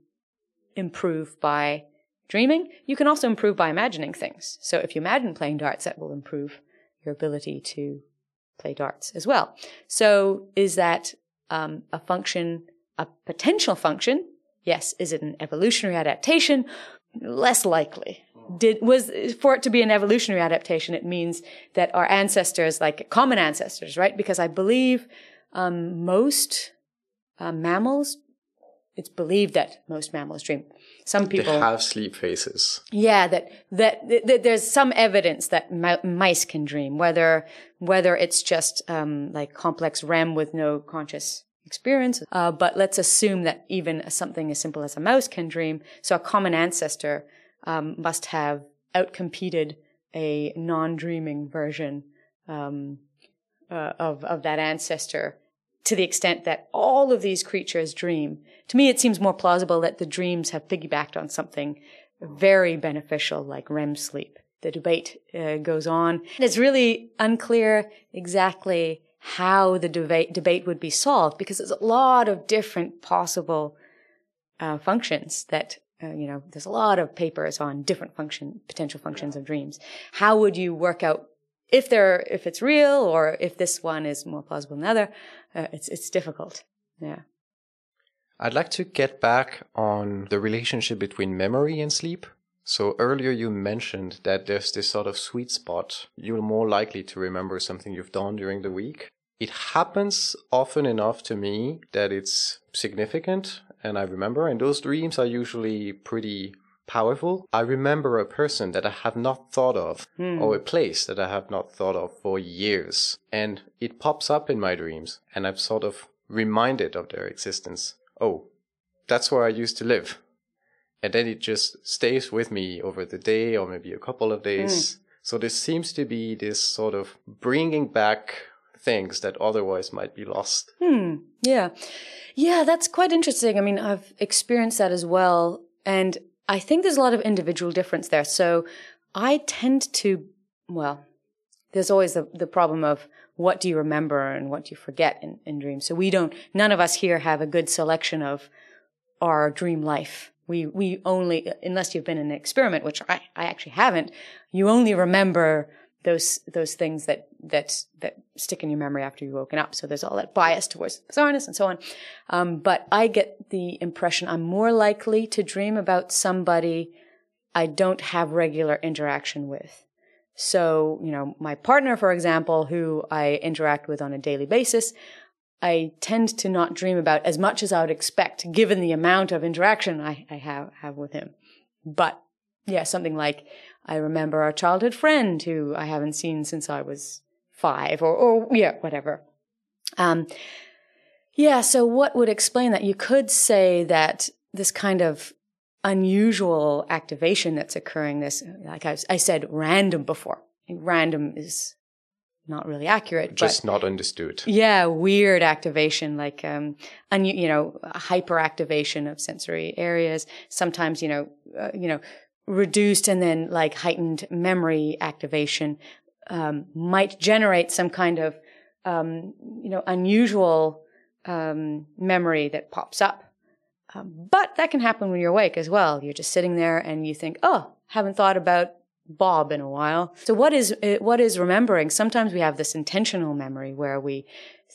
improve by dreaming. You can also improve by imagining things. So if you imagine playing darts, that will improve your ability to play darts as well. So is that um, a function, a potential function? Yes. Is it an evolutionary adaptation? Less likely did was for it to be an evolutionary adaptation it means that our ancestors like common ancestors right because i believe um, most uh, mammals it's believed that most mammals dream some people they have sleep phases. Yeah that, that, that there's some evidence that mice can dream whether whether it's just um, like complex rem with no conscious experience uh, but let's assume that even something as simple as a mouse can dream. So a common ancestor um, must have outcompeted a non-dreaming version um, uh, of of that ancestor to the extent that all of these creatures dream. To me, it seems more plausible that the dreams have piggybacked on something very beneficial like REM sleep. The debate uh, goes on. It's really unclear exactly how the debate, debate would be solved because there's a lot of different possible uh, functions that uh, you know, there's a lot of papers on different function, potential functions of dreams. How would you work out if they're, if it's real or if this one is more plausible than the other? Uh, it's, it's difficult. Yeah. I'd like to get back on the relationship between memory and sleep. So earlier you mentioned that there's this sort of sweet spot. You're more likely to remember something you've done during the week. It happens often enough to me that it's significant and I remember, and those dreams are usually pretty powerful. I remember a person that I have not thought of mm. or a place that I have not thought of for years. And it pops up in my dreams and I'm sort of reminded of their existence. Oh, that's where I used to live. And then it just stays with me over the day or maybe a couple of days. Mm. So there seems to be this sort of bringing back things that otherwise might be lost. Hmm. Yeah. Yeah, that's quite interesting. I mean, I've experienced that as well. And I think there's a lot of individual difference there. So I tend to, well, there's always the, the problem of what do you remember and what do you forget in, in dreams. So we don't, none of us here have a good selection of our dream life. We, we only, unless you've been in an experiment, which I, I actually haven't, you only remember those those things that that that stick in your memory after you've woken up. So there's all that bias towards bizarreness and so on. Um, but I get the impression I'm more likely to dream about somebody I don't have regular interaction with. So you know, my partner, for example, who I interact with on a daily basis. I tend to not dream about as much as I would expect given the amount of interaction I, I have, have with him. But yeah, something like I remember our childhood friend who I haven't seen since I was five or, or yeah, whatever. Um, yeah, so what would explain that? You could say that this kind of unusual activation that's occurring, this, like I, I said, random before. Random is not really accurate. Just but, not understood. Yeah, weird activation, like, um, un, you know, hyperactivation of sensory areas. Sometimes, you know, uh, you know, reduced and then like heightened memory activation um, might generate some kind of um, you know unusual um, memory that pops up Um, but that can happen when you're awake as well. You're just sitting there and you think, oh, haven't thought about Bob in a while. So what is uh, what is remembering? Sometimes we have this intentional memory where we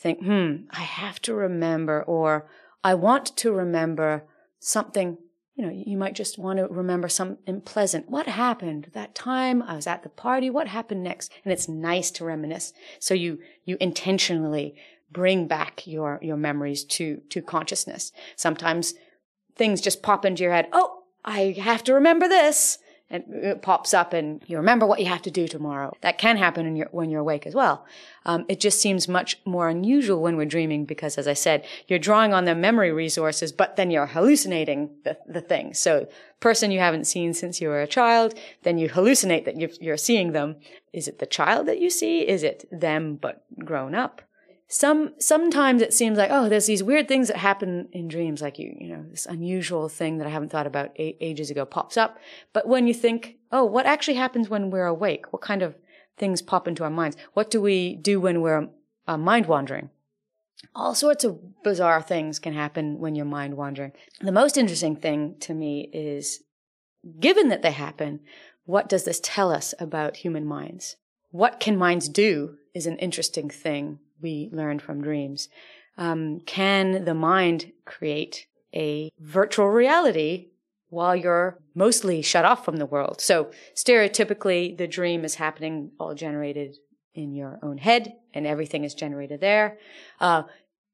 think, hmm, I have to remember, or I want to remember something. You know, you might just want to remember something pleasant. What happened that time I was at the party? What happened next? And it's nice to reminisce. So you you intentionally bring back your your memories to to consciousness. Sometimes things just pop into your head. Oh, I have to remember this and it pops up and you remember what you have to do tomorrow. That can happen when you're awake as well. Um, it just seems much more unusual when we're dreaming because, as I said, you're drawing on the memory resources, but then you're hallucinating the, the thing. So, person you haven't seen since you were a child, then you hallucinate that you're, you're seeing them. Is it the child that you see? Is it them but grown up? Some sometimes it seems like oh there's these weird things that happen in dreams like you you know this unusual thing that i haven't thought about ages ago pops up. But when you think oh what actually happens when we're awake? What kind of things pop into our minds? What do we do when we're uh, mind wandering? All sorts of bizarre things can happen when you're mind wandering. The most interesting thing to me is given that they happen what does this tell us about human minds? What can minds do is an interesting thing we learned from dreams. Um, can the mind create a virtual reality while you're mostly shut off from the world? So stereotypically, the dream is happening all generated in your own head and everything is generated there. Uh,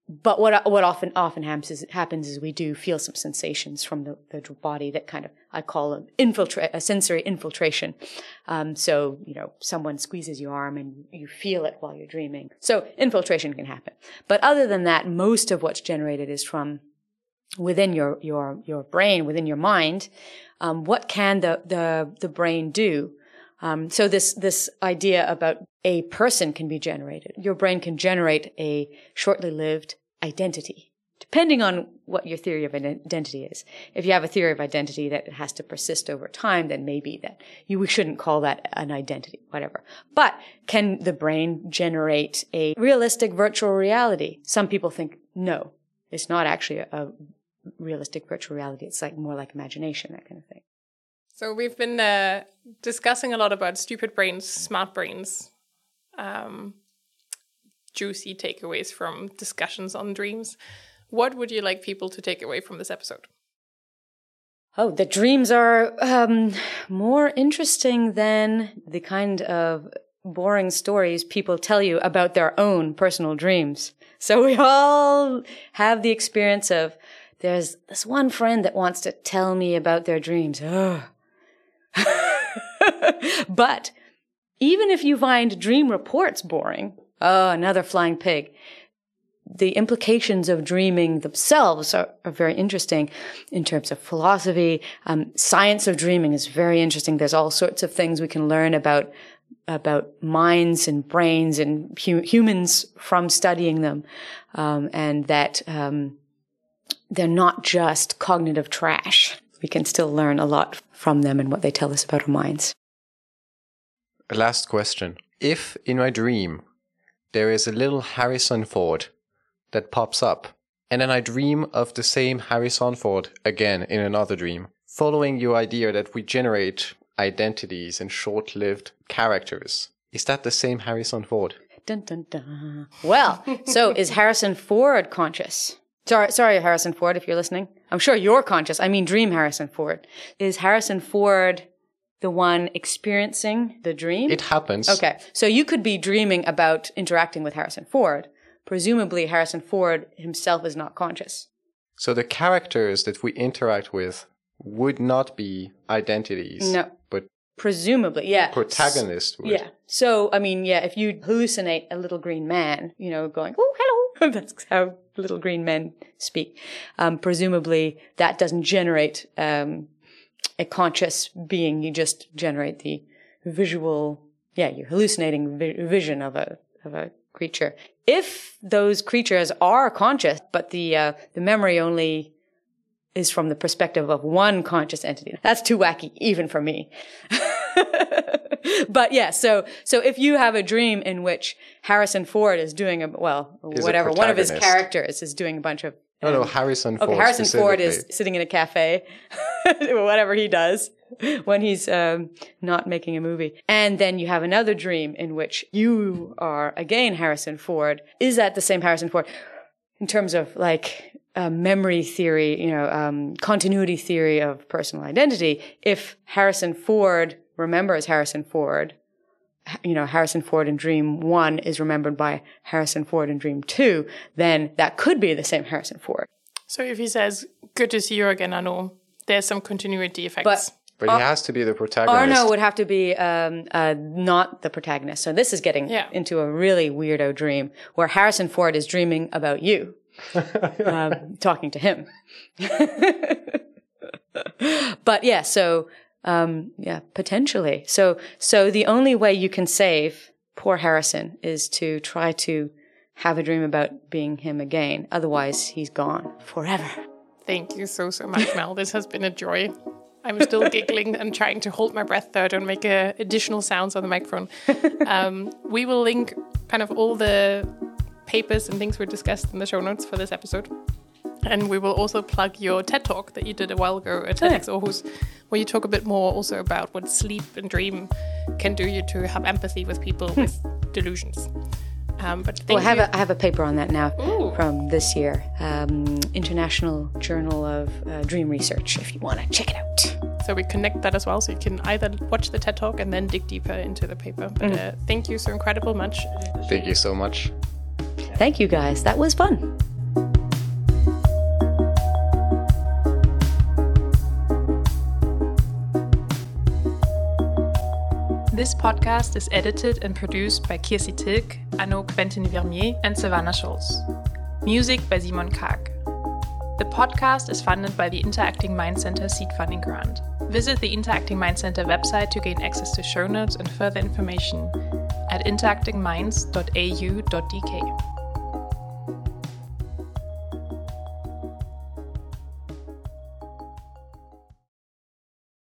but what what often often happens is, happens is we do feel some sensations from the, the body that kind of I call them infiltrate a sensory infiltration. Um, so you know someone squeezes your arm and you feel it while you're dreaming. So infiltration can happen. But other than that, most of what's generated is from within your your your brain, within your mind. Um, what can the the the brain do? Um, so this this idea about a person can be generated. Your brain can generate a shortly lived identity, depending on what your theory of identity is. If you have a theory of identity that has to persist over time, then maybe that you we shouldn't call that an identity, whatever. But can the brain generate a realistic virtual reality? Some people think no, it's not actually a, a realistic virtual reality. It's like more like imagination, that kind of thing. So we've been uh, discussing a lot about stupid brains, smart brains, um, juicy takeaways from discussions on dreams. What would you like people to take away from this episode? Oh, the dreams are um, more interesting than the kind of boring stories people tell you about their own personal dreams. So we all have the experience of there's this one friend that wants to tell me about their dreams. Ugh. but even if you find dream reports boring, oh, another flying pig, the implications of dreaming themselves are, are very interesting in terms of philosophy. Um, science of dreaming is very interesting. There's all sorts of things we can learn about about minds and brains and hu- humans from studying them, um, and that um, they're not just cognitive trash we can still learn a lot from them and what they tell us about our minds. Last question. If in my dream there is a little Harrison Ford that pops up, and then I dream of the same Harrison Ford again in another dream, following your idea that we generate identities and short lived characters, is that the same Harrison Ford? Dun, dun, dun. Well, so is Harrison Ford conscious? Sorry, sorry, Harrison Ford, if you're listening. I'm sure you're conscious. I mean, dream Harrison Ford. Is Harrison Ford the one experiencing the dream? It happens. Okay. So you could be dreaming about interacting with Harrison Ford. Presumably, Harrison Ford himself is not conscious. So the characters that we interact with would not be identities. No. But presumably, yeah. Protagonist would. Yeah. So, I mean, yeah, if you hallucinate a little green man, you know, going, oh, hello, that's how little green men speak. Um, presumably that doesn't generate, um, a conscious being. You just generate the visual, yeah, you're hallucinating vi- vision of a, of a creature. If those creatures are conscious, but the, uh, the memory only is from the perspective of one conscious entity, that's too wacky, even for me. but yeah, so so if you have a dream in which Harrison Ford is doing a well, Is whatever a one of his characters is doing a bunch of No, no, Harrison Ford. Okay, Harrison Ford is sitting in a cafe, whatever he does when he's um, not making a movie. And then you have another dream in which you are again Harrison Ford. Is that the same Harrison Ford in terms of like uh, memory theory, you know, um, continuity theory of personal identity? If Harrison Ford remembers Harrison Ford, you know, Harrison Ford in Dream One is remembered by Harrison Ford in Dream Two, then that could be the same Harrison Ford. So if he says, "Good to see you again, Arno," there's some continuity effects. But But he has to be the protagonist. Arno would have to be um, uh, not the protagonist. So this is getting Yeah. into a really weirdo dream where Harrison Ford is dreaming about you, um, talking to him. but yeah, so um, yeah, potentially. So so the only way you can save poor Harrison is to try to have a dream about being him again. Otherwise, he's gone forever. Thank you so, so much, Mel. This has been a joy. I'm still giggling and trying to hold my breath so I don't make uh, additional sounds on the microphone. Um, we will link kind of all the papers and things we discussed in the show notes for this episode. And we will also plug your TED talk that you did a while ago at TEDx Aarhus, where you talk a bit more also about what sleep and dream can do you to have empathy with people with delusions. Um, but thank Well, I have a, I have a paper on that now Ooh. from this year, um, International Journal of uh, Dream Research. If you want to check it out. So we connect that as well, so you can either watch the TED Talk and then dig deeper into the paper. But uh, thank you so incredible much. Thank you so much. Thank you guys. That was fun. This podcast is edited and produced by Kirsi Tilk, Arnault Quentin Vermillet, and Savannah Schulz. Music by Simon Karg. The podcast is funded by the Interacting Mind Center seed funding grant. Visit the Interacting Mind Center website to gain access to show notes and further information at interactingminds.au.dk.